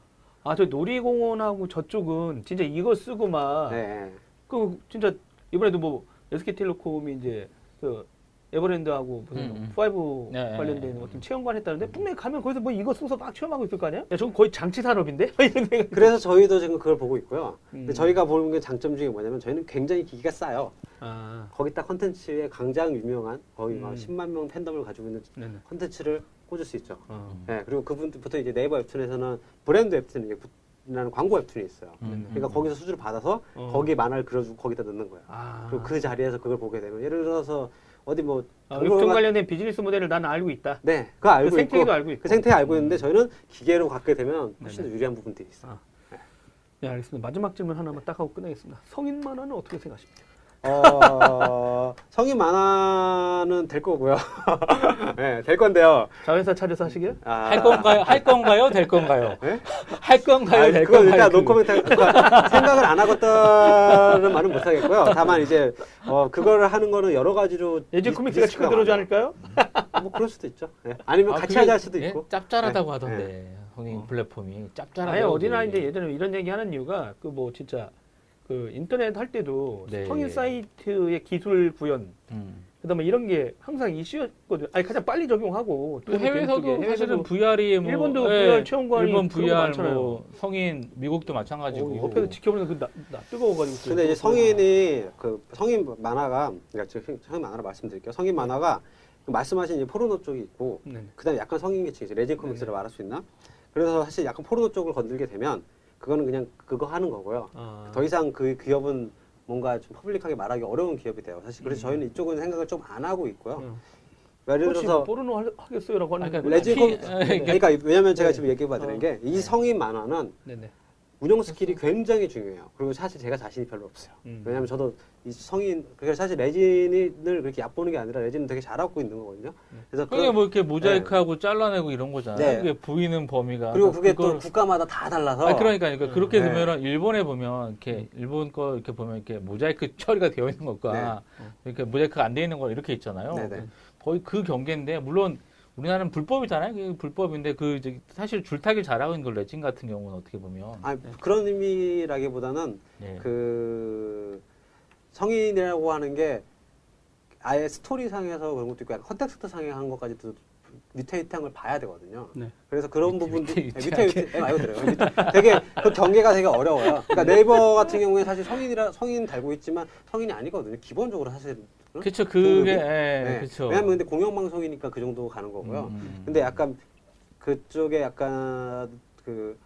아 저 놀이공원하고 저쪽은 진짜 이거 쓰고 막 네. 그 진짜 이번에도 뭐 SK텔레콤이 이제 그 에버랜드하고 무슨 음, 음. 파이브 네, 관련된 네. 어떤 체험관 했다는데 분명히 가면 거기서 뭐 이거 써서 막 체험하고 있을 거 아니야? 야, 저건 거의 장치 산업인데? (laughs) 그래서 저희도 지금 그걸 보고 있고요. 근데 음. 저희가 보는 게 장점 중에 뭐냐면 저희는 굉장히 기기가 싸요. 아, 거기다 컨텐츠에 가장 유명한 거의 막 음. 10만 명 팬덤을 가지고 있는 네네. 컨텐츠를 꽂을 수 있죠. 어. 네, 그리고 그분부터 이제 네이버 웹툰에서는 브랜드 웹툰이라는 광고 웹툰이 있어요. 음, 그러니까 음. 거기서 수주를 받아서 어. 거기 만화를 그려주고 거기다 넣는 거예요. 아, 그리고 그 자리에서 그걸 보게 되면 예를 들어서 어디 뭐 아, 웹툰 관련된 비즈니스 모델을 나는 알고 있다. 네, 그거 알고 그 생태계도 있고 알고 있고. 그 생태 알고 있는데 저희는 기계로 갖게 되면 훨씬. 더 유리한 부분들이 있어요. 네, 알겠습니다. 마지막 질문 하나만 딱 하고 끝내겠습니다. 성인 만화는 어떻게 생각하십니까? 어, 성인 만화는 될 거고요. (laughs) 네, 될 건데요. 자회사 차려서 하시게요? 아, 할 건가요? 할 건가요? 될 건가요? 네? 할 건가요? 아니, 될 그건 건가요? 일단 그- 노코멘트 그러니까 생각을 안 하겠다는 말은 못 하겠고요. 다만 이제 어, 그거를 하는 거는 여러 가지로 예전 리- 코믹스가 치고 들어오지. 않을까요? 뭐 그럴 수도 있죠. 네. 아니면 아, 같이 그게, 하자 할 수도 예? 있고. 짭짤하다고 네. 하던데 성인 어. 플랫폼이 짭짤하다고. 아예 어디나. 이제 예전에 이런 얘기 하는 이유가 그 뭐 진짜 그 인터넷 할 때도 네. 성인 사이트의 기술 구현 음. 그다음에 이런 게 항상 이슈였거든. 아니 가장 빨리 적용하고 또 되는 해외에서도. 사실은 VR이 뭐 일본도 예, VR 체험관이 일본 VR. 뭐 성인 미국도 마찬가지고 어, 옆에서 지켜보는 그 나, 나 뜨거워가지고. 근데 이제 성인이 그 성인 만화가 그러니까 지금 성인 만화를 말씀드릴게요. 성인 만화가 그 말씀하신 이 포르노 쪽이 있고 네. 그다음에 약간 성인 계층이. 레진 코믹스를 말할 수 있나? 그래서 사실 약간 포르노 쪽을 건들게 되면 그거는 그냥 그거 하는 거고요. 아, 더 이상 그 기업은 뭔가 좀 public하게 말하기 어려운 기업이 돼요. 사실 그래서 저희는 이쪽은 생각을 좀 안 하고 있고요. 음. 예를 들어서 포르노 할- 하겠어요라고 하는 레진 피- 코믹스 아, 그러니까- 그러니까 왜냐면 제가 네. 지금 얘기해 봐드리는 어. 게이 성인 만화는 네네. 운영 스킬이 굉장히 중요해요. 그리고 사실 제가 자신이 별로 없어요. 음. 왜냐면 저도 이 성인 그러니까 사실 레진을 그렇게 얕보는 게 아니라 레진은 되게 잘하고 있는 거거든요. 그래서 그게 뭐 이렇게 모자이크하고 잘라내고 이런 거잖아요. 네. 그게 보이는 범위가. 그리고 그게 또 그걸- 국가마다 다 달라서 아, 그러니까, 그러니까 그렇게 네. 되면은 일본에 보면 이렇게 일본 거 이렇게 보면 이렇게 모자이크 (laughs) 처리가 되어 있는 것과 이렇게 모자이크가 안 되어 있는 거 이렇게 있잖아요. 네. 네네. 거의 그 경계인데 물론 우리나라는 불법이잖아요. 불법인데 그 사실 줄타기 잘하고 있는 걸 레진 같은 경우는 어떻게 보면 아니, 그런 의미라기보다는 예. 그 성인이라고 하는 게 아예 스토리상에서 그런 것도 있고 약간 context 상에 한 것까지도 mutate한 걸 봐야 되거든요. 네. 그래서 그런 부분도 mutate하게. mutate 말 그대로 되게 그 경계가 되게 어려워요. 그러니까 네이버 같은 경우에 사실 성인이라 성인 달고 있지만 성인이 아니거든요. 기본적으로 사실 응? 그렇죠. 그게? 예, 네. 그렇죠. 왜냐면 근데 공영 방송이니까 그 정도 가는 거고요. 음. 근데 약간 그쪽에 약간 그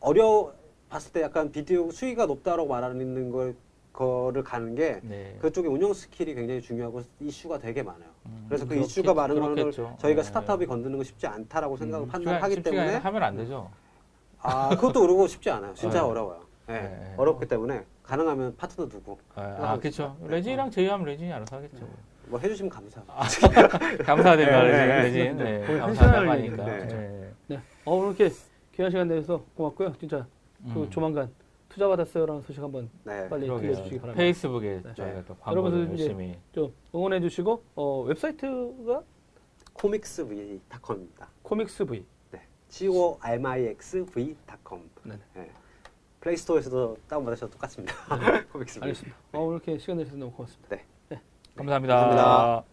어려 봤을 때 약간 비디오 수위가 높다라고 말하는 걸 거를 가는 게 네. 그쪽에 운영 스킬이 굉장히 중요하고 이슈가 되게 많아요. 음, 그래서 그 그렇겠- 이슈가 많은 그렇겠죠. 저희가 네. 스타트업이 건드는 거 쉽지 않다라고 생각을 음, 판단하기 쉽지가 때문에 하면 안 되죠. 아 그것도 그러고 쉽지 않아요. 진짜 네. 어려워요. 네. 네. 어렵기 때문에 가능하면 파트너 두고 아, 아 그렇죠. 네. 레진이랑 제휴하면 레진이 알아서 하겠죠. 뭐 해주시면 감사합니다. 감사드립니다, 네, 레진. 네, 레진. 네. 네, 하니까. 얘기했는데. 네. 네. 어 이렇게 귀한 시간 내서 고맙고요. 진짜 그 음. 조만간 투자 받았어요라는 소식 한번 네. 빨리 그러게요. 들려주시기 바랍니다. 페이스북에 네. 저희가 또 여러분들 광고를 이제 열심히 좀 응원해 주시고 어, 웹사이트가 코믹스v.com입니다. 코믹스 V. 네. c o m i x v.com. 네네. 네. 플레이스토어에서도 다운 받으셔도 똑같습니다. (laughs) 코믹스v. 알겠습니다. 어, 오늘 이렇게 시간 내주셔서 너무 고맙습니다. 감사합니다. 감사합니다.